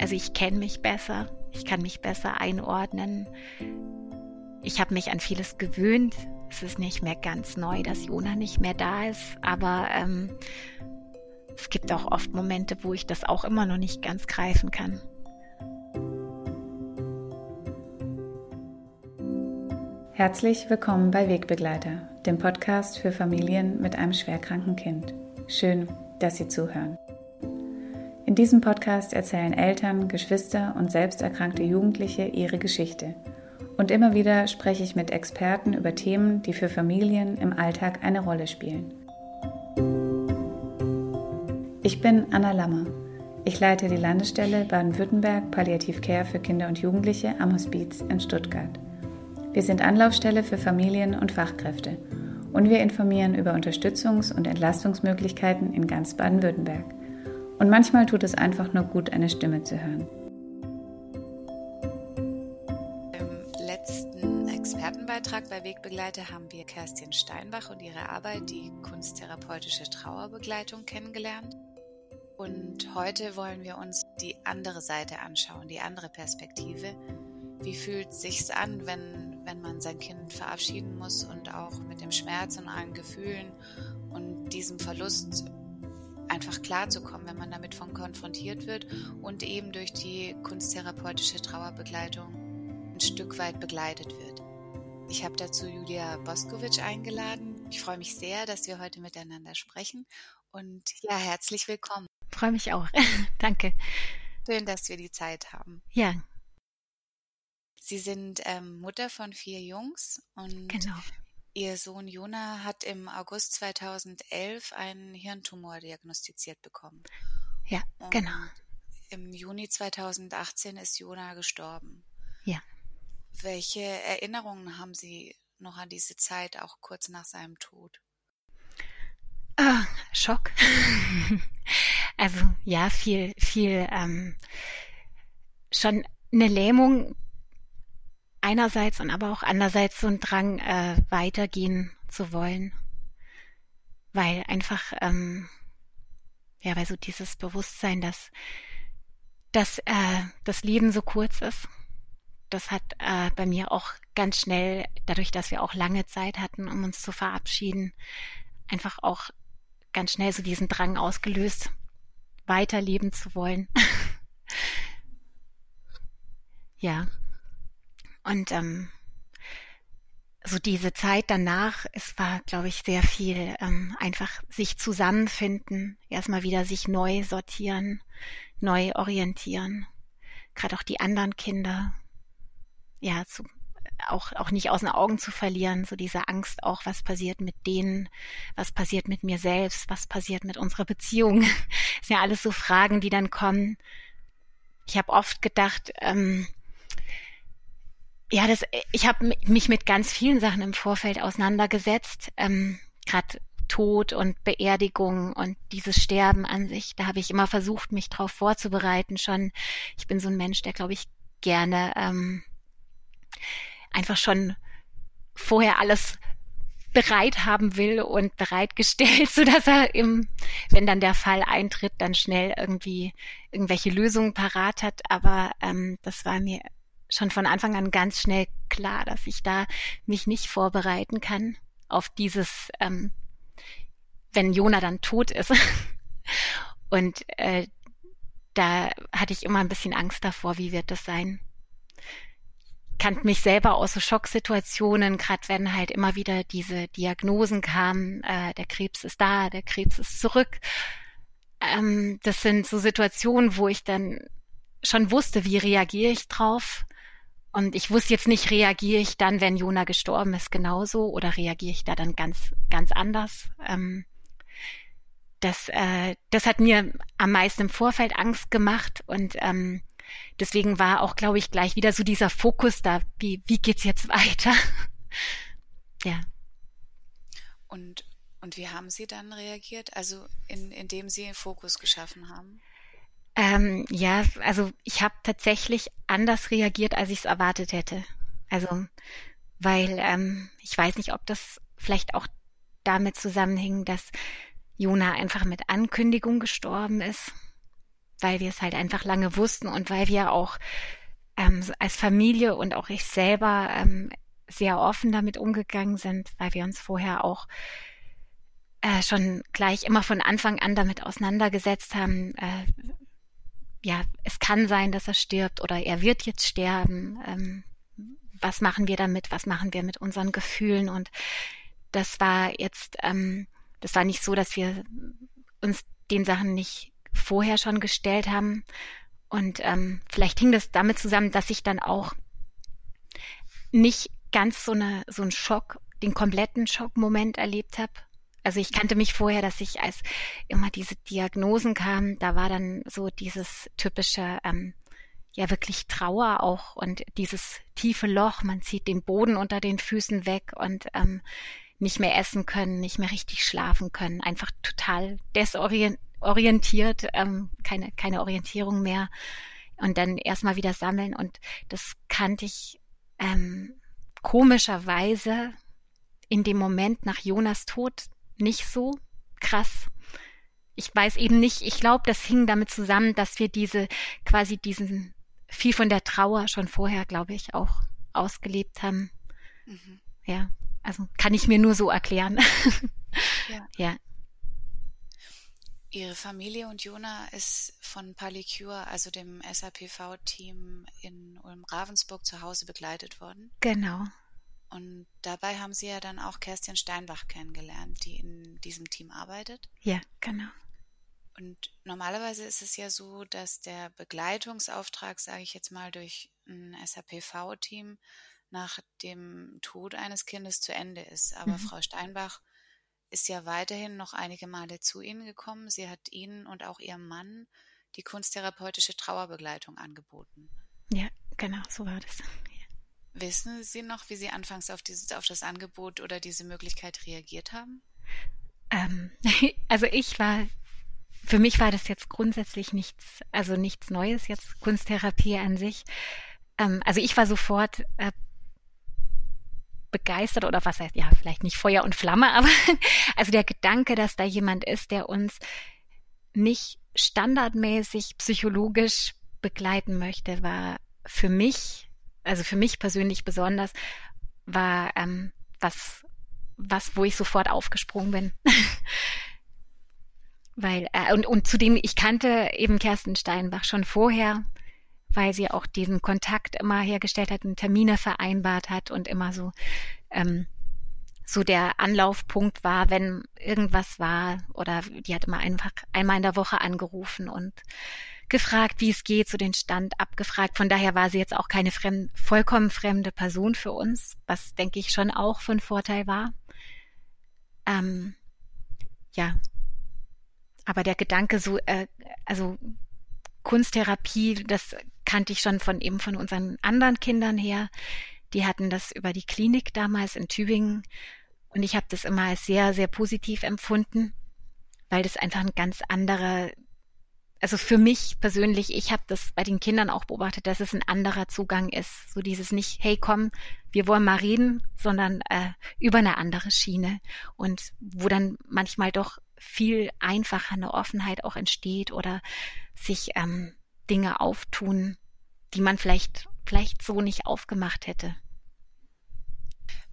Also ich kenne mich besser, ich kann mich besser einordnen. Ich habe mich an vieles gewöhnt. Es ist nicht mehr ganz neu, dass Jona nicht mehr da ist, aber ähm, es gibt auch oft Momente, wo ich das auch immer noch nicht ganz greifen kann. Herzlich willkommen bei Wegbegleiter, dem Podcast für Familien mit einem schwerkranken Kind. Schön, dass Sie zuhören. In diesem Podcast erzählen Eltern, Geschwister und selbst erkrankte Jugendliche ihre Geschichte. Und immer wieder spreche ich mit Experten über Themen, die für Familien im Alltag eine Rolle spielen. Ich bin Anna Lammer. Ich leite die Landesstelle Baden-Württemberg Palliativ Care für Kinder und Jugendliche am Hospiz in Stuttgart. Wir sind Anlaufstelle für Familien und Fachkräfte und wir informieren über Unterstützungs- und Entlastungsmöglichkeiten in ganz Baden-Württemberg. Und manchmal tut es einfach nur gut, eine Stimme zu hören. Im letzten Expertenbeitrag bei Wegbegleiter haben wir Kerstin Steinbach und ihre Arbeit, die kunsttherapeutische Trauerbegleitung, kennengelernt. Und heute wollen wir uns die andere Seite anschauen, die andere Perspektive. Wie fühlt es sich an, wenn, wenn man sein Kind verabschieden muss und auch mit dem Schmerz und allen Gefühlen und diesem Verlust einfach klarzukommen, wenn man damit von konfrontiert wird und eben durch die kunsttherapeutische Trauerbegleitung ein Stück weit begleitet wird. Ich habe dazu Julia Boskovic eingeladen. Ich freue mich sehr, dass wir heute miteinander sprechen und ja, herzlich willkommen. Freue mich auch. Danke. Schön, dass wir die Zeit haben. Ja. Sie sind ähm, Mutter von vier Jungs und genau. Ihr Sohn Jona hat im August 2011 einen Hirntumor diagnostiziert bekommen. Ja, Und genau. Im Juni 2018 ist Jona gestorben. Ja. Welche Erinnerungen haben Sie noch an diese Zeit, auch kurz nach seinem Tod? Ah, Schock. also ja, viel, viel ähm, schon eine Lähmung einerseits und aber auch andererseits so ein Drang, äh, weitergehen zu wollen. Weil einfach, ähm, ja, weil so dieses Bewusstsein, dass, dass äh, das Leben so kurz ist, das hat äh, bei mir auch ganz schnell, dadurch, dass wir auch lange Zeit hatten, um uns zu verabschieden, einfach auch ganz schnell so diesen Drang ausgelöst, weiterleben zu wollen. ja, und ähm, so diese Zeit danach, es war, glaube ich, sehr viel ähm, einfach sich zusammenfinden, erstmal wieder sich neu sortieren, neu orientieren. Gerade auch die anderen Kinder, ja, zu, auch, auch nicht aus den Augen zu verlieren, so diese Angst auch, was passiert mit denen, was passiert mit mir selbst, was passiert mit unserer Beziehung. Das sind ja alles so Fragen, die dann kommen. Ich habe oft gedacht, ähm, ja, das, ich habe mich mit ganz vielen Sachen im Vorfeld auseinandergesetzt, ähm, gerade Tod und Beerdigung und dieses Sterben an sich. Da habe ich immer versucht, mich darauf vorzubereiten. Schon, ich bin so ein Mensch, der glaube ich gerne ähm, einfach schon vorher alles bereit haben will und bereitgestellt, so dass er im, wenn dann der Fall eintritt, dann schnell irgendwie irgendwelche Lösungen parat hat. Aber ähm, das war mir schon von Anfang an ganz schnell klar, dass ich da mich nicht vorbereiten kann auf dieses, ähm, wenn Jona dann tot ist. Und äh, da hatte ich immer ein bisschen Angst davor, wie wird das sein. Kannte mich selber aus so Schocksituationen, gerade wenn halt immer wieder diese Diagnosen kamen, äh, der Krebs ist da, der Krebs ist zurück. Ähm, das sind so Situationen, wo ich dann schon wusste, wie reagiere ich drauf und ich wusste jetzt nicht, reagiere ich dann, wenn Jona gestorben ist, genauso oder reagiere ich da dann ganz, ganz anders? Ähm, das, äh, das hat mir am meisten im Vorfeld Angst gemacht und ähm, deswegen war auch, glaube ich, gleich wieder so dieser Fokus da, wie, wie geht's jetzt weiter? ja. Und, und wie haben Sie dann reagiert? Also in, indem Sie Fokus geschaffen haben? Ähm, ja, also ich habe tatsächlich anders reagiert, als ich es erwartet hätte. Also, weil ähm, ich weiß nicht, ob das vielleicht auch damit zusammenhing, dass Jona einfach mit Ankündigung gestorben ist. weil wir es halt einfach lange wussten und weil wir auch ähm, als Familie und auch ich selber ähm, sehr offen damit umgegangen sind, weil wir uns vorher auch äh, schon gleich immer von Anfang an damit auseinandergesetzt haben. Äh, ja, es kann sein, dass er stirbt oder er wird jetzt sterben. Ähm, was machen wir damit? Was machen wir mit unseren Gefühlen? Und das war jetzt, ähm, das war nicht so, dass wir uns den Sachen nicht vorher schon gestellt haben. Und ähm, vielleicht hing das damit zusammen, dass ich dann auch nicht ganz so eine so einen Schock, den kompletten Schockmoment erlebt habe. Also ich kannte mich vorher, dass ich als immer diese Diagnosen kamen, da war dann so dieses typische ähm, ja wirklich Trauer auch und dieses tiefe Loch, man zieht den Boden unter den Füßen weg und ähm, nicht mehr essen können, nicht mehr richtig schlafen können, einfach total desorientiert, ähm, keine, keine Orientierung mehr. Und dann erstmal wieder sammeln und das kannte ich ähm, komischerweise in dem Moment nach Jonas Tod nicht so krass. Ich weiß eben nicht, ich glaube, das hing damit zusammen, dass wir diese quasi diesen viel von der Trauer schon vorher, glaube ich, auch ausgelebt haben. Mhm. Ja, also kann ich mir nur so erklären. Ja. ja. Ihre Familie und Jona ist von Palicure, also dem SAPV-Team in Ulm-Ravensburg zu Hause begleitet worden. Genau. Und dabei haben Sie ja dann auch Kerstin Steinbach kennengelernt, die in diesem Team arbeitet. Ja, genau. Und normalerweise ist es ja so, dass der Begleitungsauftrag, sage ich jetzt mal, durch ein SAPV-Team nach dem Tod eines Kindes zu Ende ist. Aber mhm. Frau Steinbach ist ja weiterhin noch einige Male zu Ihnen gekommen. Sie hat Ihnen und auch Ihrem Mann die kunsttherapeutische Trauerbegleitung angeboten. Ja, genau, so war das. Wissen Sie noch, wie Sie anfangs auf, dieses, auf das Angebot oder diese Möglichkeit reagiert haben? Ähm, also ich war für mich war das jetzt grundsätzlich nichts, also nichts Neues jetzt, Kunsttherapie an sich. Ähm, also ich war sofort äh, begeistert oder was heißt, ja, vielleicht nicht Feuer und Flamme, aber also der Gedanke, dass da jemand ist, der uns nicht standardmäßig psychologisch begleiten möchte, war für mich, also für mich persönlich besonders, war ähm, was, was, wo ich sofort aufgesprungen bin. weil äh, und, und zudem ich kannte eben Kerstin Steinbach schon vorher, weil sie auch diesen Kontakt immer hergestellt hat und Termine vereinbart hat und immer so ähm, so der Anlaufpunkt war, wenn irgendwas war oder die hat immer einfach einmal in der Woche angerufen und gefragt, wie es geht, so den Stand abgefragt. Von daher war sie jetzt auch keine fremd, vollkommen fremde Person für uns, was denke ich schon auch von Vorteil war. Ähm, ja, aber der Gedanke so, äh, also Kunsttherapie, das kannte ich schon von eben von unseren anderen Kindern her. Die hatten das über die Klinik damals in Tübingen und ich habe das immer als sehr, sehr positiv empfunden, weil das einfach ein ganz anderer, also für mich persönlich, ich habe das bei den Kindern auch beobachtet, dass es ein anderer Zugang ist. So dieses nicht, hey komm, wir wollen mal reden, sondern äh, über eine andere Schiene und wo dann manchmal doch viel einfacher eine Offenheit auch entsteht oder sich ähm, Dinge auftun, die man vielleicht, vielleicht so nicht aufgemacht hätte.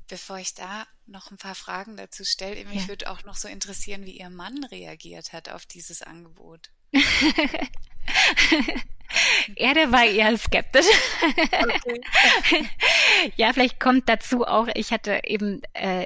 Bevor ich da noch ein paar Fragen dazu stelle, mich ja. würde auch noch so interessieren, wie Ihr Mann reagiert hat auf dieses Angebot. er, der war eher skeptisch. Okay. ja, vielleicht kommt dazu auch, ich hatte eben äh,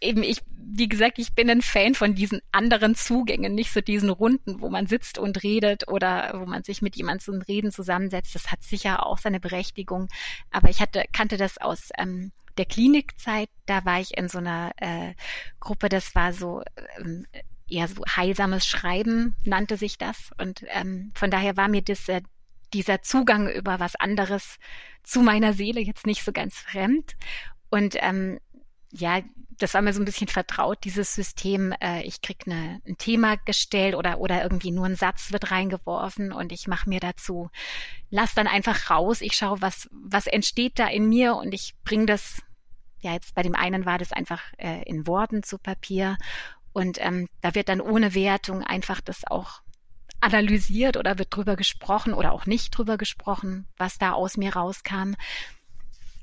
eben ich, wie gesagt, ich bin ein Fan von diesen anderen Zugängen, nicht so diesen Runden, wo man sitzt und redet oder wo man sich mit jemandem zum Reden zusammensetzt. Das hat sicher auch seine Berechtigung. Aber ich hatte, kannte das aus ähm, der Klinikzeit. Da war ich in so einer äh, Gruppe, das war so ähm, eher so heilsames Schreiben, nannte sich das. Und ähm, von daher war mir das, äh, dieser Zugang über was anderes zu meiner Seele jetzt nicht so ganz fremd. Und ähm, ja, das war mir so ein bisschen vertraut, dieses System, äh, ich krieg eine, ein Thema gestellt oder, oder irgendwie nur ein Satz wird reingeworfen und ich mache mir dazu, lass dann einfach raus, ich schaue, was, was entsteht da in mir und ich bringe das, ja, jetzt bei dem einen war das einfach äh, in Worten zu Papier und ähm, da wird dann ohne Wertung einfach das auch analysiert oder wird drüber gesprochen oder auch nicht drüber gesprochen, was da aus mir rauskam.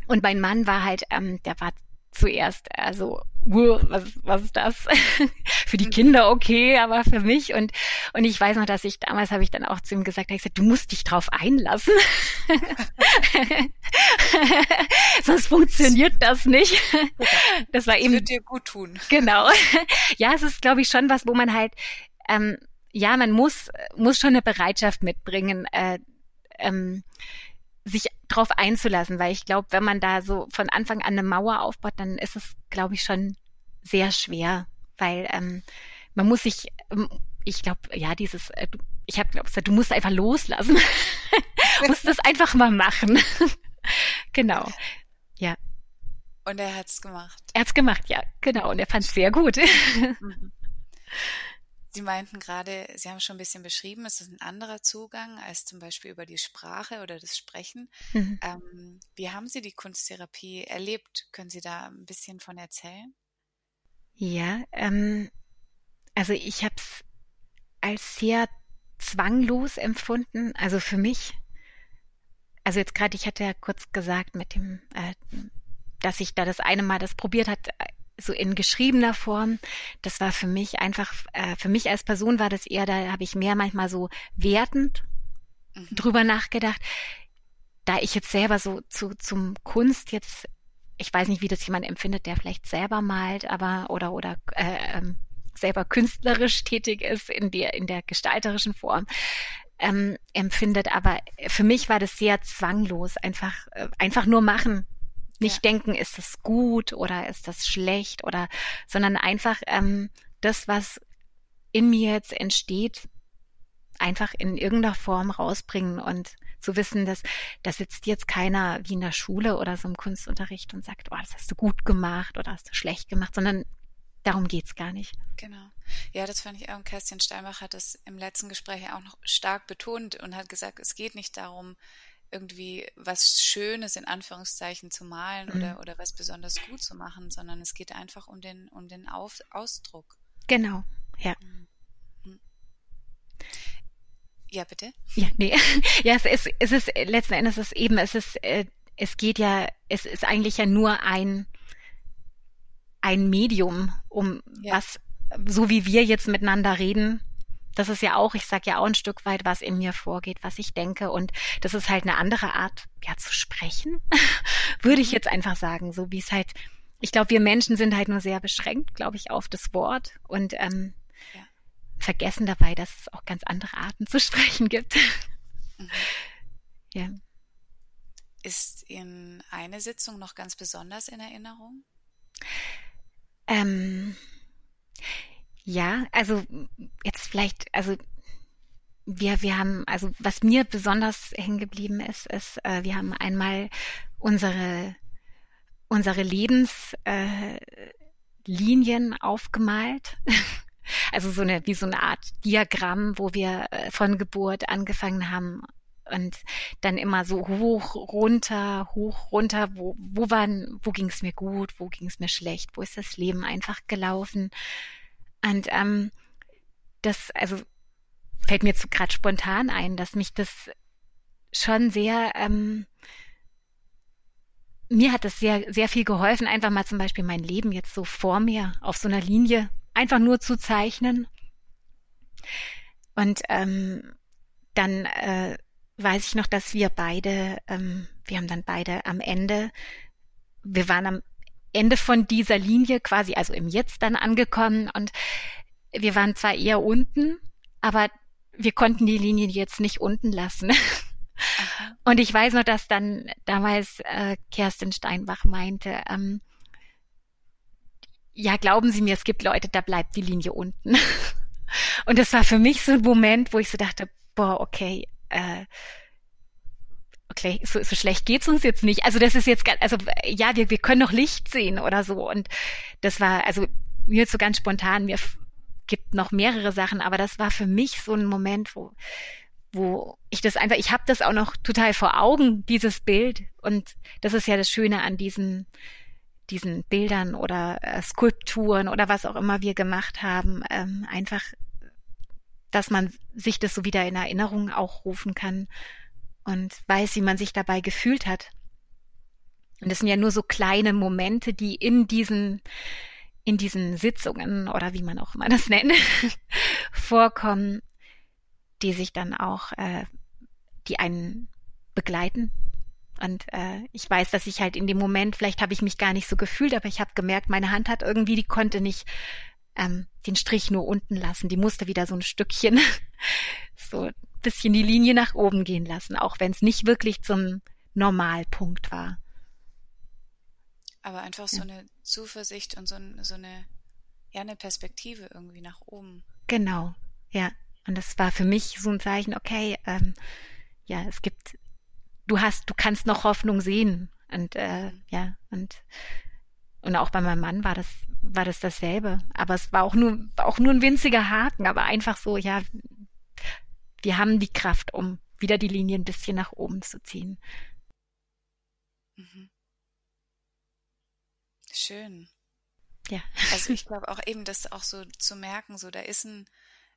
Und mein Mann war halt, ähm, der war zuerst, also was, was ist das? für die Kinder okay, aber für mich und und ich weiß noch, dass ich damals habe ich dann auch zu ihm gesagt, ich gesagt, du musst dich drauf einlassen, sonst funktioniert das nicht. Das war eben. Das wird dir gut tun. Genau. Ja, es ist, glaube ich, schon was, wo man halt, ähm, ja, man muss muss schon eine Bereitschaft mitbringen. Äh, ähm, drauf einzulassen, weil ich glaube, wenn man da so von Anfang an eine Mauer aufbaut, dann ist es, glaube ich, schon sehr schwer, weil ähm, man muss sich, ähm, ich glaube, ja, dieses, äh, ich habe gesagt, du musst einfach loslassen, musst das einfach mal machen. genau, ja. Und er hat's gemacht. Er hat's gemacht, ja, genau, und er fand's sehr gut. Sie meinten gerade, Sie haben schon ein bisschen beschrieben, es ist ein anderer Zugang als zum Beispiel über die Sprache oder das Sprechen. Mhm. Ähm, wie haben Sie die Kunsttherapie erlebt? Können Sie da ein bisschen von erzählen? Ja, ähm, also ich habe es als sehr zwanglos empfunden. Also für mich, also jetzt gerade, ich hatte ja kurz gesagt mit dem, äh, dass ich da das eine Mal das probiert hat, so in geschriebener Form. Das war für mich einfach, äh, für mich als Person war das eher, da habe ich mehr manchmal so wertend mhm. drüber nachgedacht. Da ich jetzt selber so zu, zum Kunst jetzt, ich weiß nicht, wie das jemand empfindet, der vielleicht selber malt, aber oder oder äh, ähm, selber künstlerisch tätig ist in der in der gestalterischen Form. Ähm, empfindet, aber für mich war das sehr zwanglos, einfach äh, einfach nur machen, nicht ja. denken, ist das gut oder ist das schlecht oder, sondern einfach ähm, das, was in mir jetzt entsteht, einfach in irgendeiner Form rausbringen und zu wissen, dass da sitzt jetzt keiner wie in der Schule oder so im Kunstunterricht und sagt, oh, das hast du gut gemacht oder hast du schlecht gemacht, sondern darum geht's gar nicht. Genau. Ja, das fand ich auch. Und Kerstin Steinbach hat das im letzten Gespräch auch noch stark betont und hat gesagt, es geht nicht darum, irgendwie was Schönes in Anführungszeichen zu malen mhm. oder, oder was besonders gut zu machen, sondern es geht einfach um den, um den Auf, Ausdruck. Genau, ja. Mhm. mhm. Ja, bitte? Ja, nee. Ja, es ist, es ist letzten Endes ist eben, es ist, äh, es geht ja, es ist eigentlich ja nur ein, ein Medium, um ja. was, so wie wir jetzt miteinander reden, das ist ja auch, ich sage ja auch ein Stück weit, was in mir vorgeht, was ich denke. Und das ist halt eine andere Art, ja, zu sprechen, würde ich mhm. jetzt einfach sagen, so wie es halt, ich glaube, wir Menschen sind halt nur sehr beschränkt, glaube ich, auf das Wort und ähm, ja. vergessen dabei, dass es auch ganz andere Arten zu sprechen gibt. Mhm. Ja. Ist Ihnen eine Sitzung noch ganz besonders in Erinnerung? Ähm, ja, also jetzt vielleicht, also wir, wir haben, also was mir besonders hängen geblieben ist, ist, äh, wir haben einmal unsere, unsere Lebenslinien äh, aufgemalt. also so eine, wie so eine Art Diagramm, wo wir äh, von Geburt angefangen haben und dann immer so hoch, runter, hoch, runter, wo, wo waren, wo ging es mir gut, wo ging es mir schlecht, wo ist das Leben einfach gelaufen und ähm, das, also fällt mir jetzt gerade spontan ein, dass mich das schon sehr, ähm, mir hat das sehr, sehr viel geholfen, einfach mal zum Beispiel mein Leben jetzt so vor mir auf so einer Linie einfach nur zu zeichnen. Und ähm, dann äh, weiß ich noch, dass wir beide, ähm, wir haben dann beide am Ende, wir waren am Ende von dieser Linie quasi, also im Jetzt dann angekommen und wir waren zwar eher unten, aber wir konnten die Linie jetzt nicht unten lassen. Und ich weiß noch, dass dann damals äh, Kerstin Steinbach meinte, ähm, ja, glauben Sie mir, es gibt Leute, da bleibt die Linie unten. Und das war für mich so ein Moment, wo ich so dachte, boah, okay, äh, okay, so, so schlecht geht's uns jetzt nicht. Also das ist jetzt, also ja, wir, wir können noch Licht sehen oder so. Und das war, also mir so ganz spontan, mir gibt noch mehrere Sachen, aber das war für mich so ein Moment, wo wo ich das einfach, ich habe das auch noch total vor Augen, dieses Bild. Und das ist ja das Schöne an diesen, diesen Bildern oder äh, Skulpturen oder was auch immer wir gemacht haben. Ähm, einfach dass man sich das so wieder in Erinnerung auch rufen kann und weiß, wie man sich dabei gefühlt hat. Und das sind ja nur so kleine Momente, die in diesen, in diesen Sitzungen oder wie man auch immer das nennt, vorkommen, die sich dann auch, äh, die einen begleiten. Und äh, ich weiß, dass ich halt in dem Moment, vielleicht habe ich mich gar nicht so gefühlt, aber ich habe gemerkt, meine Hand hat irgendwie, die konnte nicht ähm, den Strich nur unten lassen. Die musste wieder so ein Stückchen, so bisschen die Linie nach oben gehen lassen, auch wenn es nicht wirklich zum Normalpunkt war. Aber einfach so eine Zuversicht und so, so eine, ja, eine Perspektive irgendwie nach oben. Genau, ja. Und das war für mich so ein Zeichen, okay, ähm, ja, es gibt, du hast, du kannst noch Hoffnung sehen. Und äh, mhm. ja, und und auch bei meinem Mann war das war das dasselbe. Aber es war auch nur auch nur ein winziger Haken, aber einfach so, ja, wir haben die Kraft, um wieder die Linie ein bisschen nach oben zu ziehen. Mhm. Schön. Ja. Also ich glaube auch eben, das auch so zu merken, so da ist ein,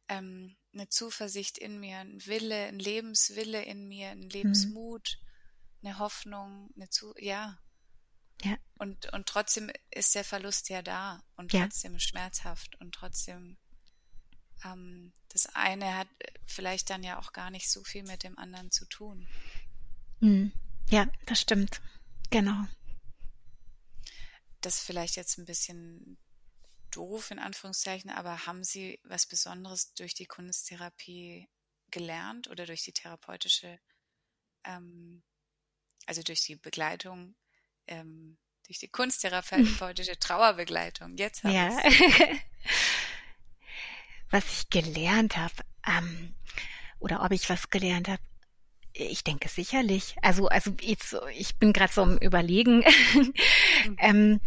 ähm, eine Zuversicht in mir, ein Wille, ein Lebenswille in mir, ein Lebensmut, mhm. eine Hoffnung, eine zu, ja. Ja. Und, und trotzdem ist der Verlust ja da und ja. trotzdem schmerzhaft und trotzdem ähm, das eine hat vielleicht dann ja auch gar nicht so viel mit dem anderen zu tun. Mhm. Ja, das stimmt. Genau das vielleicht jetzt ein bisschen doof in Anführungszeichen, aber haben Sie was Besonderes durch die Kunsttherapie gelernt oder durch die therapeutische, ähm, also durch die Begleitung, ähm, durch die kunsttherapeutische Trauerbegleitung? Jetzt habe ja. was ich gelernt habe, ähm, oder ob ich was gelernt habe, ich denke sicherlich. Also, also jetzt, ich bin gerade so im Überlegen. Mhm. ähm,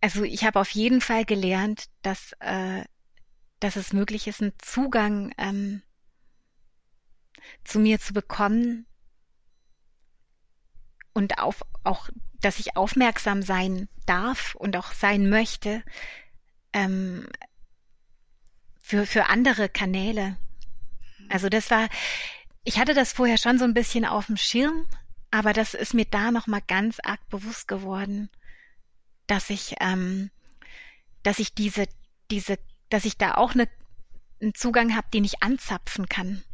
also ich habe auf jeden Fall gelernt, dass, äh, dass es möglich ist, einen Zugang ähm, zu mir zu bekommen und auf, auch, dass ich aufmerksam sein darf und auch sein möchte ähm, für, für andere Kanäle. Also das war, ich hatte das vorher schon so ein bisschen auf dem Schirm, aber das ist mir da nochmal ganz arg bewusst geworden, dass ich, ähm, dass ich diese, diese, dass ich da auch eine, einen Zugang habe, den ich anzapfen kann.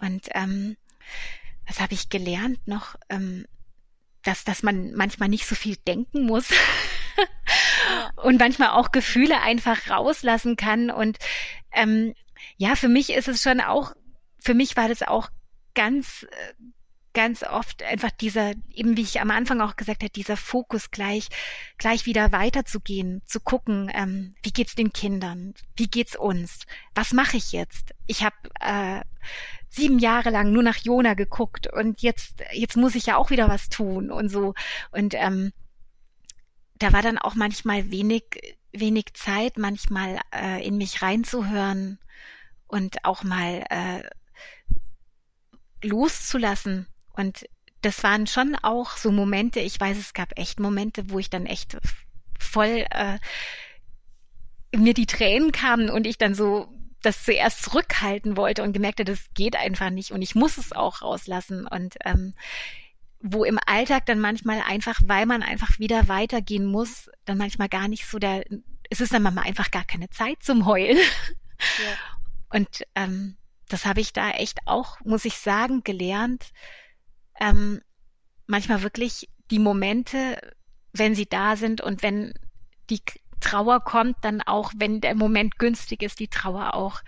Und ähm, was habe ich gelernt noch? Ähm, dass, dass man manchmal nicht so viel denken muss und manchmal auch Gefühle einfach rauslassen kann. Und ähm, ja, für mich ist es schon auch für mich war das auch ganz, äh, ganz oft einfach dieser, eben wie ich am Anfang auch gesagt habe, dieser Fokus gleich, gleich wieder weiterzugehen, zu gucken, ähm, wie geht's den Kindern, wie geht's uns, was mache ich jetzt? Ich habe äh, sieben Jahre lang nur nach Jona geguckt und jetzt, jetzt muss ich ja auch wieder was tun und so und ähm, da war dann auch manchmal wenig, wenig Zeit, manchmal äh, in mich reinzuhören und auch mal äh, loszulassen. Und das waren schon auch so Momente, ich weiß, es gab echt Momente, wo ich dann echt voll äh, mir die Tränen kamen und ich dann so das zuerst zurückhalten wollte und gemerkt habe, das geht einfach nicht und ich muss es auch rauslassen. Und ähm, wo im Alltag dann manchmal einfach, weil man einfach wieder weitergehen muss, dann manchmal gar nicht so der, es ist dann manchmal einfach gar keine Zeit zum Heulen. Ja. Und ähm, das habe ich da echt auch, muss ich sagen, gelernt. Ähm, manchmal wirklich die Momente, wenn sie da sind und wenn die Trauer kommt, dann auch, wenn der Moment günstig ist, die Trauer auch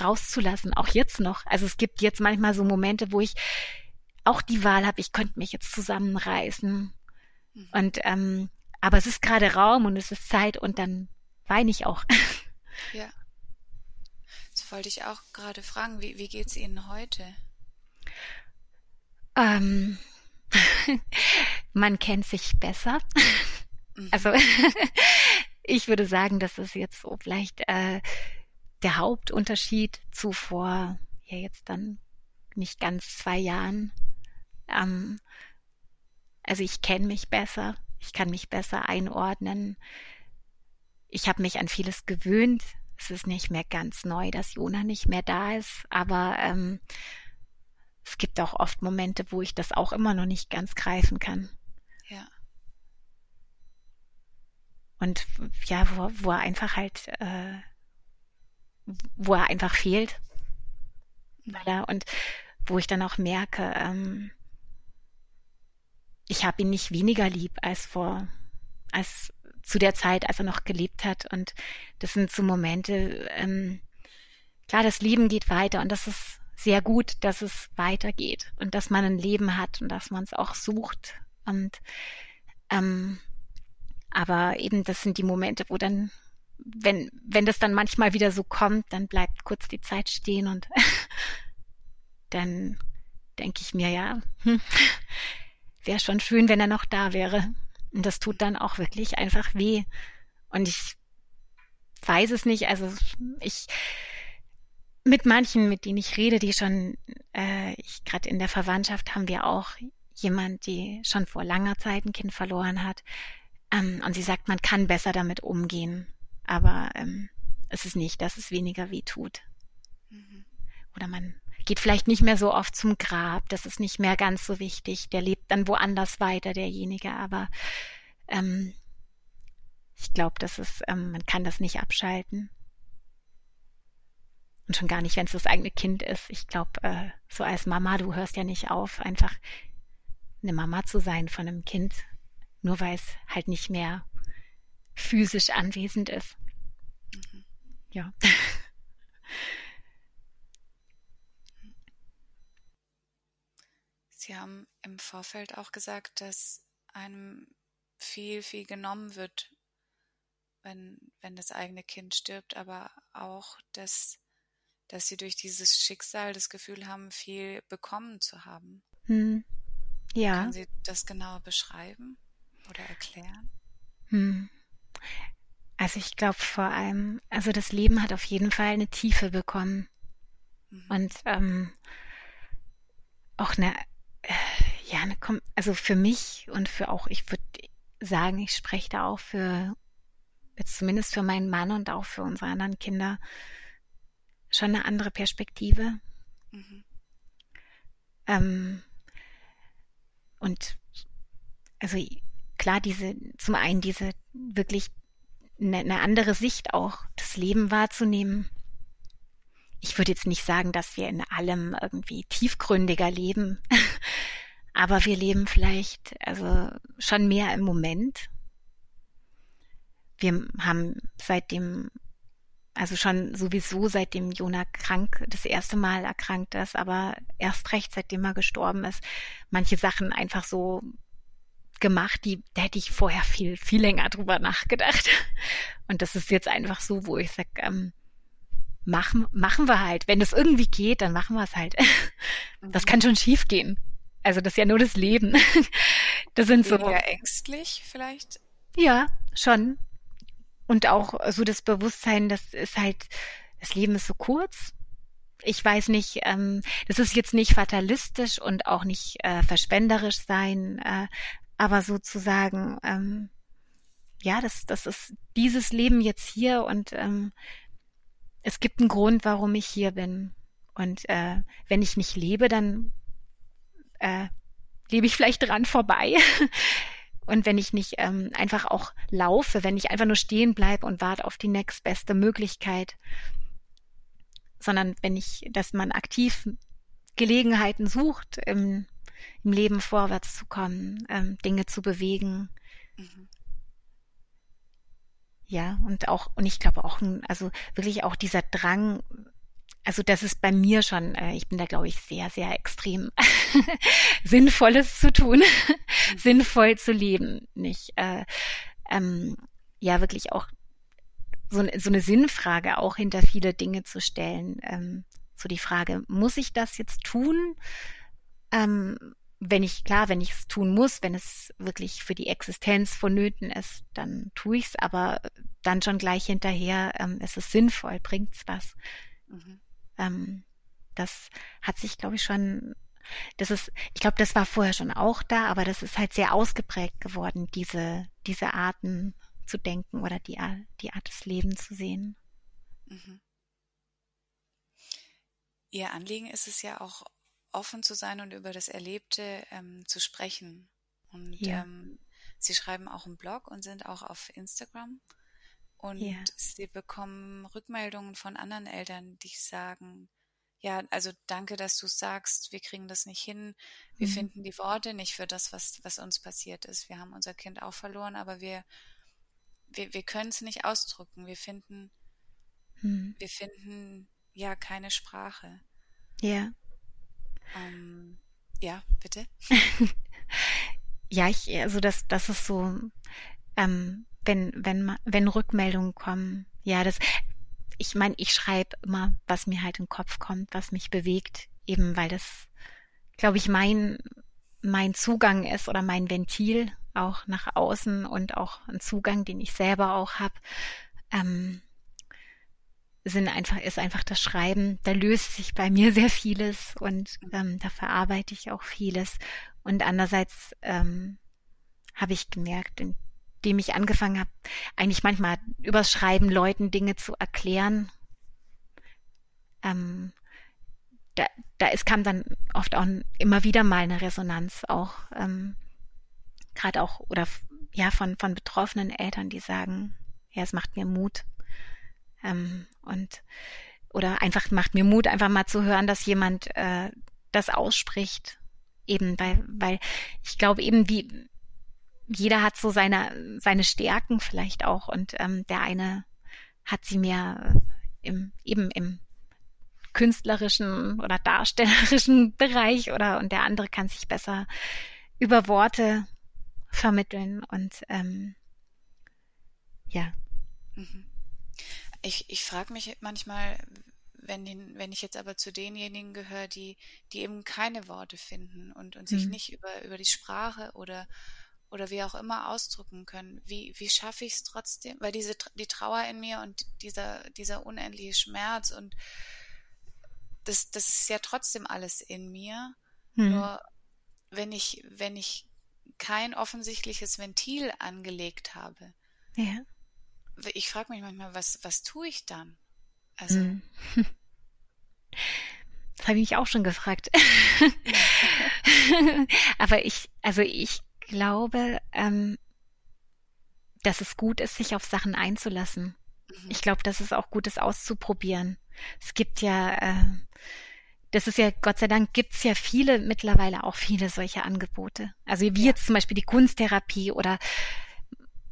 rauszulassen, auch jetzt noch. Also es gibt jetzt manchmal so Momente, wo ich auch die Wahl habe, ich könnte mich jetzt zusammenreißen. Mhm. Und ähm, aber es ist gerade Raum und es ist Zeit und dann weine ich auch. Ja. Das wollte ich auch gerade fragen. Wie, wie geht es Ihnen heute? Ähm, man kennt sich besser. Mhm. Also ich würde sagen, das ist jetzt so vielleicht äh, der Hauptunterschied zu vor ja jetzt dann nicht ganz zwei Jahren. Ähm, also ich kenne mich besser, ich kann mich besser einordnen. Ich habe mich an vieles gewöhnt, es ist nicht mehr ganz neu, dass Jona nicht mehr da ist, aber ähm, es gibt auch oft Momente, wo ich das auch immer noch nicht ganz greifen kann. Ja. Und ja, wo, wo er einfach halt, äh, wo er einfach fehlt. Weil er, und wo ich dann auch merke, ähm, ich habe ihn nicht weniger lieb als vor, als zu der Zeit, als er noch gelebt hat. Und das sind so Momente, ähm, klar, das Leben geht weiter und das ist sehr gut, dass es weitergeht und dass man ein Leben hat und dass man es auch sucht. Und ähm, aber eben, das sind die Momente, wo dann, wenn, wenn das dann manchmal wieder so kommt, dann bleibt kurz die Zeit stehen und dann denke ich mir, ja, hm, wäre schon schön, wenn er noch da wäre. Und das tut dann auch wirklich einfach weh. Und ich weiß es nicht, also ich mit manchen, mit denen ich rede, die schon, äh, ich gerade in der Verwandtschaft haben wir auch jemand, die schon vor langer Zeit ein Kind verloren hat. Ähm, und sie sagt, man kann besser damit umgehen. Aber ähm, es ist nicht, dass es weniger weh tut. Mhm. Oder man geht vielleicht nicht mehr so oft zum Grab, das ist nicht mehr ganz so wichtig. Der lebt dann woanders weiter, derjenige. Aber ähm, ich glaube, das ist, ähm, man kann das nicht abschalten. Und schon gar nicht, wenn es das eigene Kind ist. Ich glaube, äh, so als Mama, du hörst ja nicht auf, einfach eine Mama zu sein von einem Kind, nur weil es halt nicht mehr physisch anwesend ist. Mhm. Ja. Sie haben im Vorfeld auch gesagt, dass einem viel, viel genommen wird, wenn, wenn das eigene Kind stirbt, aber auch, dass, dass sie durch dieses Schicksal das Gefühl haben, viel bekommen zu haben. Hm. Ja. Können Sie das genauer beschreiben oder erklären? Hm. Also ich glaube vor allem, also das Leben hat auf jeden Fall eine Tiefe bekommen. Mhm. Und ähm, auch eine, ja, eine, also für mich und für auch, ich würde sagen, ich spreche da auch für, jetzt zumindest für meinen Mann und auch für unsere anderen Kinder, schon eine andere Perspektive. Mhm. Ähm, und also klar, diese, zum einen diese wirklich eine, eine andere Sicht auch, das Leben wahrzunehmen. Ich würde jetzt nicht sagen, dass wir in allem irgendwie tiefgründiger leben, aber wir leben vielleicht also schon mehr im Moment. Wir haben seitdem, also schon sowieso seitdem Jona krank, das erste Mal erkrankt ist, aber erst recht seitdem er gestorben ist, manche Sachen einfach so gemacht, die, da hätte ich vorher viel, viel länger drüber nachgedacht. Und das ist jetzt einfach so, wo ich sage, ähm, machen, machen wir halt. Wenn es irgendwie geht, dann machen wir es halt. Das kann schon schief gehen. Also das ist ja nur das Leben. Das sind so. Weniger ängstlich vielleicht? Ja, schon. Und auch so das Bewusstsein, das ist halt, das Leben ist so kurz. Ich weiß nicht, ähm, das ist jetzt nicht fatalistisch und auch nicht äh, verschwenderisch sein, äh, aber sozusagen, ähm, ja, das, das ist dieses Leben jetzt hier und ähm, es gibt einen Grund, warum ich hier bin. Und äh, wenn ich nicht lebe, dann äh, lebe ich vielleicht dran vorbei. Und wenn ich nicht ähm, einfach auch laufe, wenn ich einfach nur stehen bleibe und warte auf die nächstbeste Möglichkeit, sondern wenn ich, dass man aktiv Gelegenheiten sucht, im, im Leben vorwärts zu kommen, ähm, Dinge zu bewegen. Mhm. Ja, und auch, und ich glaube auch, also wirklich auch dieser Drang, also das ist bei mir schon, äh, ich bin da glaube ich sehr, sehr extrem Sinnvolles zu tun, sinnvoll zu leben, nicht, äh, ähm, ja wirklich auch so, so eine Sinnfrage auch hinter viele Dinge zu stellen. Ähm, so die Frage, muss ich das jetzt tun? Ähm, wenn ich, klar, wenn ich es tun muss, wenn es wirklich für die Existenz vonnöten ist, dann tue ich es, aber dann schon gleich hinterher, ähm, ist es sinnvoll, bringt's was. Mhm. Ähm, das hat sich, glaube ich, schon, das ist, ich glaube, das war vorher schon auch da, aber das ist halt sehr ausgeprägt geworden, diese, diese Arten zu denken oder die, die Art des Lebens zu sehen. Mhm. Ihr Anliegen ist es ja auch, offen zu sein und über das Erlebte ähm, zu sprechen. Und ja. ähm, Sie schreiben auch einen Blog und sind auch auf Instagram. Und ja. Sie bekommen Rückmeldungen von anderen Eltern, die sagen, ja, also danke, dass du sagst, wir kriegen das nicht hin. Wir mhm. finden die Worte nicht für das, was, was uns passiert ist. Wir haben unser Kind auch verloren, aber wir, wir, wir können es nicht ausdrücken. Wir finden, mhm. wir finden ja keine Sprache. Ja. Ähm, ja, bitte. ja, ich, also das, das ist so, ähm, wenn, wenn, wenn Rückmeldungen kommen, ja, das, ich meine, ich schreibe immer, was mir halt den Kopf kommt, was mich bewegt, eben weil das, glaube ich, mein, mein Zugang ist oder mein Ventil auch nach außen und auch ein Zugang, den ich selber auch habe, ähm, sind einfach, ist einfach das Schreiben. Da löst sich bei mir sehr vieles und ähm, da verarbeite ich auch vieles. Und andererseits ähm, habe ich gemerkt, dem ich angefangen habe, eigentlich manchmal übers Schreiben Leuten Dinge zu erklären. Ähm, da, da es kam dann oft auch immer wieder mal eine Resonanz, auch ähm, gerade auch oder ja von von betroffenen Eltern, die sagen, ja, es macht mir Mut ähm, und oder einfach macht mir Mut, einfach mal zu hören, dass jemand äh, das ausspricht, eben weil weil ich glaube eben wie jeder hat so seine, seine Stärken vielleicht auch und ähm, der eine hat sie mehr im, eben im künstlerischen oder darstellerischen Bereich oder und der andere kann sich besser über Worte vermitteln und ähm, ja. Mhm. Ich, ich frage mich manchmal, wenn, wenn ich jetzt aber zu denjenigen gehöre, die, die eben keine Worte finden und, und sich mhm. nicht über, über die Sprache oder oder wie auch immer ausdrücken können. Wie, wie schaffe ich es trotzdem? Weil diese, die Trauer in mir und dieser, dieser unendliche Schmerz und das, das ist ja trotzdem alles in mir. Hm. Nur wenn ich, wenn ich kein offensichtliches Ventil angelegt habe. Ja. Ich frage mich manchmal, was, was tue ich dann? Also. Hm. Das habe ich mich auch schon gefragt. Aber ich, also ich glaube, ähm, dass es gut ist, sich auf Sachen einzulassen. Mhm. Ich glaube, dass es auch gut ist, auszuprobieren. Es gibt ja, äh, das ist ja, Gott sei Dank gibt's ja viele, mittlerweile auch viele solche Angebote. Also wie ja. jetzt zum Beispiel die Kunsttherapie oder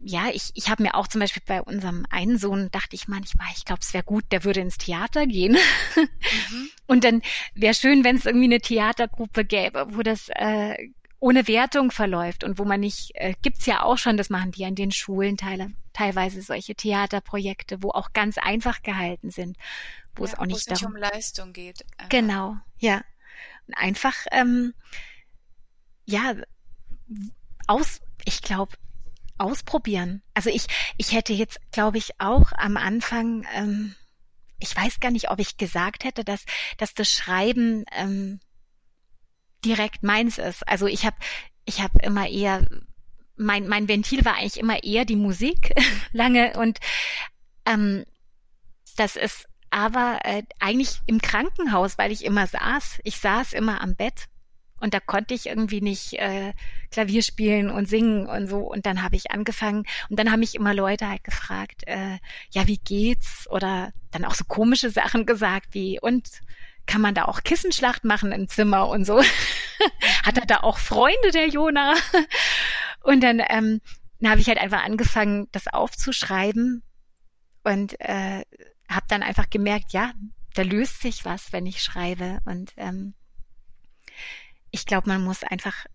ja, ich, ich habe mir auch zum Beispiel bei unserem einen Sohn dachte ich manchmal, ich glaube, es wäre gut, der würde ins Theater gehen. Mhm. Und dann wäre schön, wenn es irgendwie eine Theatergruppe gäbe, wo das äh, ohne Wertung verläuft und wo man nicht, äh, gibt's ja auch schon, das machen die an den Schulen teile, teilweise solche Theaterprojekte, wo auch ganz einfach gehalten sind, wo ja, es auch nicht, nicht darum um Leistung geht. Einfach. Genau, ja. Und einfach, ähm, ja, aus, ich glaube, ausprobieren. Also ich, ich hätte jetzt, glaube ich, auch am Anfang, ähm, ich weiß gar nicht, ob ich gesagt hätte, dass, dass das Schreiben ähm, direkt meins ist. Also ich habe ich habe immer eher mein mein Ventil war eigentlich immer eher die Musik lange und ähm, das ist aber äh, eigentlich im Krankenhaus, weil ich immer saß. Ich saß immer am Bett und da konnte ich irgendwie nicht äh, Klavier spielen und singen und so. Und dann habe ich angefangen und dann haben mich immer Leute halt gefragt, äh, ja, wie geht's? Oder dann auch so komische Sachen gesagt wie, und kann man da auch Kissenschlacht machen im Zimmer und so. Hat er da auch Freunde, der Jona? Und dann, ähm, dann habe ich halt einfach angefangen, das aufzuschreiben und äh, habe dann einfach gemerkt, ja, da löst sich was, wenn ich schreibe. Und ähm, ich glaube, man muss einfach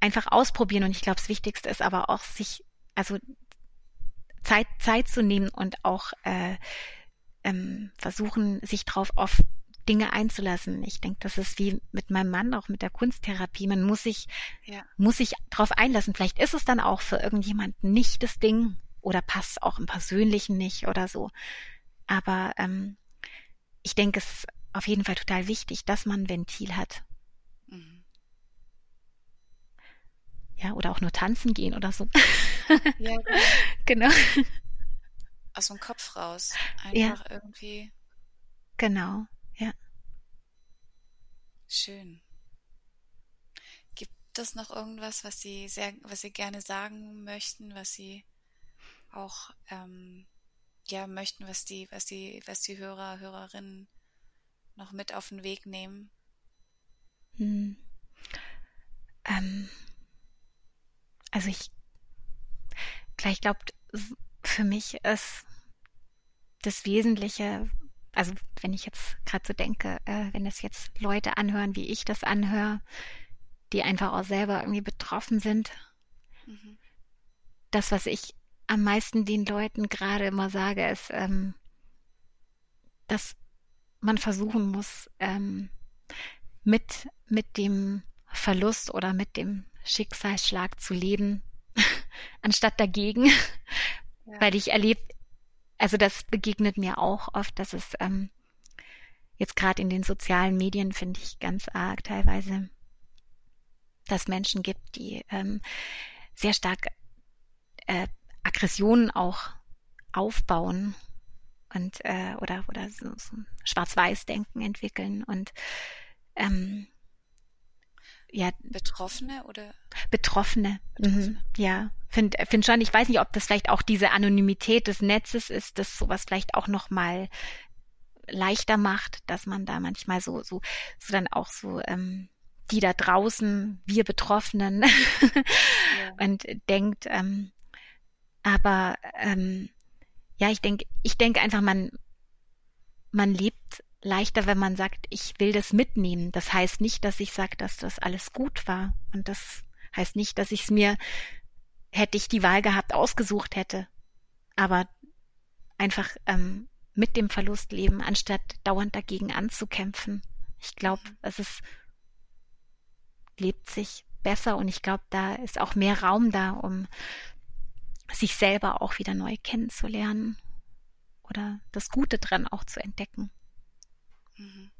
einfach ausprobieren. Und ich glaube, das Wichtigste ist aber auch, sich also Zeit Zeit zu nehmen und auch äh, ähm, versuchen, sich drauf auf Dinge einzulassen. Ich denke, das ist wie mit meinem Mann auch mit der Kunsttherapie. Man muss sich, ja. muss sich drauf einlassen. Vielleicht ist es dann auch für irgendjemanden nicht das Ding oder passt auch im Persönlichen nicht oder so. Aber ähm, ich denke, es ist auf jeden Fall total wichtig, dass man ein Ventil hat. Mhm. Ja, oder auch nur tanzen gehen oder so. Ja, genau. genau. aus dem Kopf raus. Einfach ja. irgendwie. Genau, ja. Schön. Gibt es noch irgendwas, was Sie sehr, was Sie gerne sagen möchten, was Sie auch ähm, ja möchten, was die, was die, was die Hörer, Hörerinnen noch mit auf den Weg nehmen? Hm. Ähm, also ich, gleich glaubt, für mich ist das Wesentliche, also wenn ich jetzt gerade so denke, äh, wenn es jetzt Leute anhören, wie ich das anhöre, die einfach auch selber irgendwie betroffen sind, mhm. das, was ich am meisten den Leuten gerade immer sage, ist, ähm, dass man versuchen muss, ähm, mit, mit dem Verlust oder mit dem Schicksalsschlag zu leben, anstatt dagegen. Ja. Weil ich erlebe, also das begegnet mir auch oft, dass es ähm, jetzt gerade in den sozialen Medien finde ich ganz arg teilweise, dass Menschen gibt, die ähm, sehr stark äh, Aggressionen auch aufbauen und äh, oder oder so, so Schwarz-Weiß-Denken entwickeln und ähm, ja Betroffene oder Betroffene, Betroffene. Mhm. ja finde find schon ich weiß nicht ob das vielleicht auch diese Anonymität des Netzes ist das sowas vielleicht auch noch mal leichter macht dass man da manchmal so so so dann auch so ähm, die da draußen wir Betroffenen ja. und denkt ähm, aber ähm, ja, ich denke, ich denke einfach, man, man lebt leichter, wenn man sagt, ich will das mitnehmen. Das heißt nicht, dass ich sage, dass das alles gut war. Und das heißt nicht, dass ich es mir, hätte ich die Wahl gehabt, ausgesucht hätte. Aber einfach ähm, mit dem Verlust leben, anstatt dauernd dagegen anzukämpfen. Ich glaube, es ist, lebt sich besser und ich glaube, da ist auch mehr Raum da, um sich selber auch wieder neu kennenzulernen oder das Gute dran auch zu entdecken. Mhm.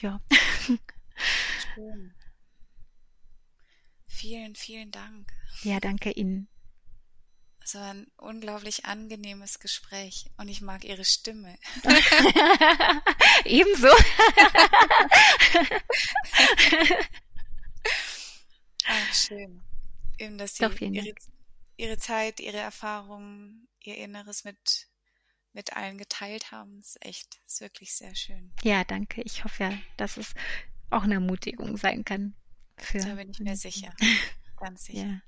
Ja. Schön. Vielen, vielen Dank. Ja, danke Ihnen. Es war ein unglaublich angenehmes Gespräch und ich mag Ihre Stimme. Ebenso. Ach, schön. Eben, dass Sie ihre, ihre Zeit, ihre Erfahrungen, ihr Inneres mit, mit allen geteilt haben. Ist echt, ist wirklich sehr schön. Ja, danke. Ich hoffe ja, dass es auch eine Ermutigung sein kann. Für da bin ich mir sicher. Ganz sicher. Ja.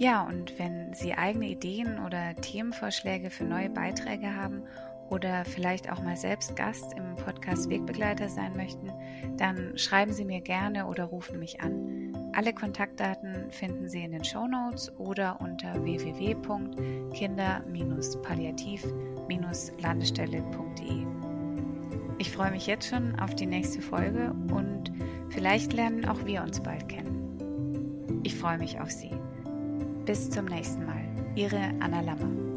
Ja, und wenn Sie eigene Ideen oder Themenvorschläge für neue Beiträge haben oder vielleicht auch mal selbst Gast im Podcast Wegbegleiter sein möchten, dann schreiben Sie mir gerne oder rufen mich an. Alle Kontaktdaten finden Sie in den Show Notes oder unter www.kinder-palliativ-landestelle.de. Ich freue mich jetzt schon auf die nächste Folge und vielleicht lernen auch wir uns bald kennen. Ich freue mich auf Sie. Bis zum nächsten Mal. Ihre Anna Lammer.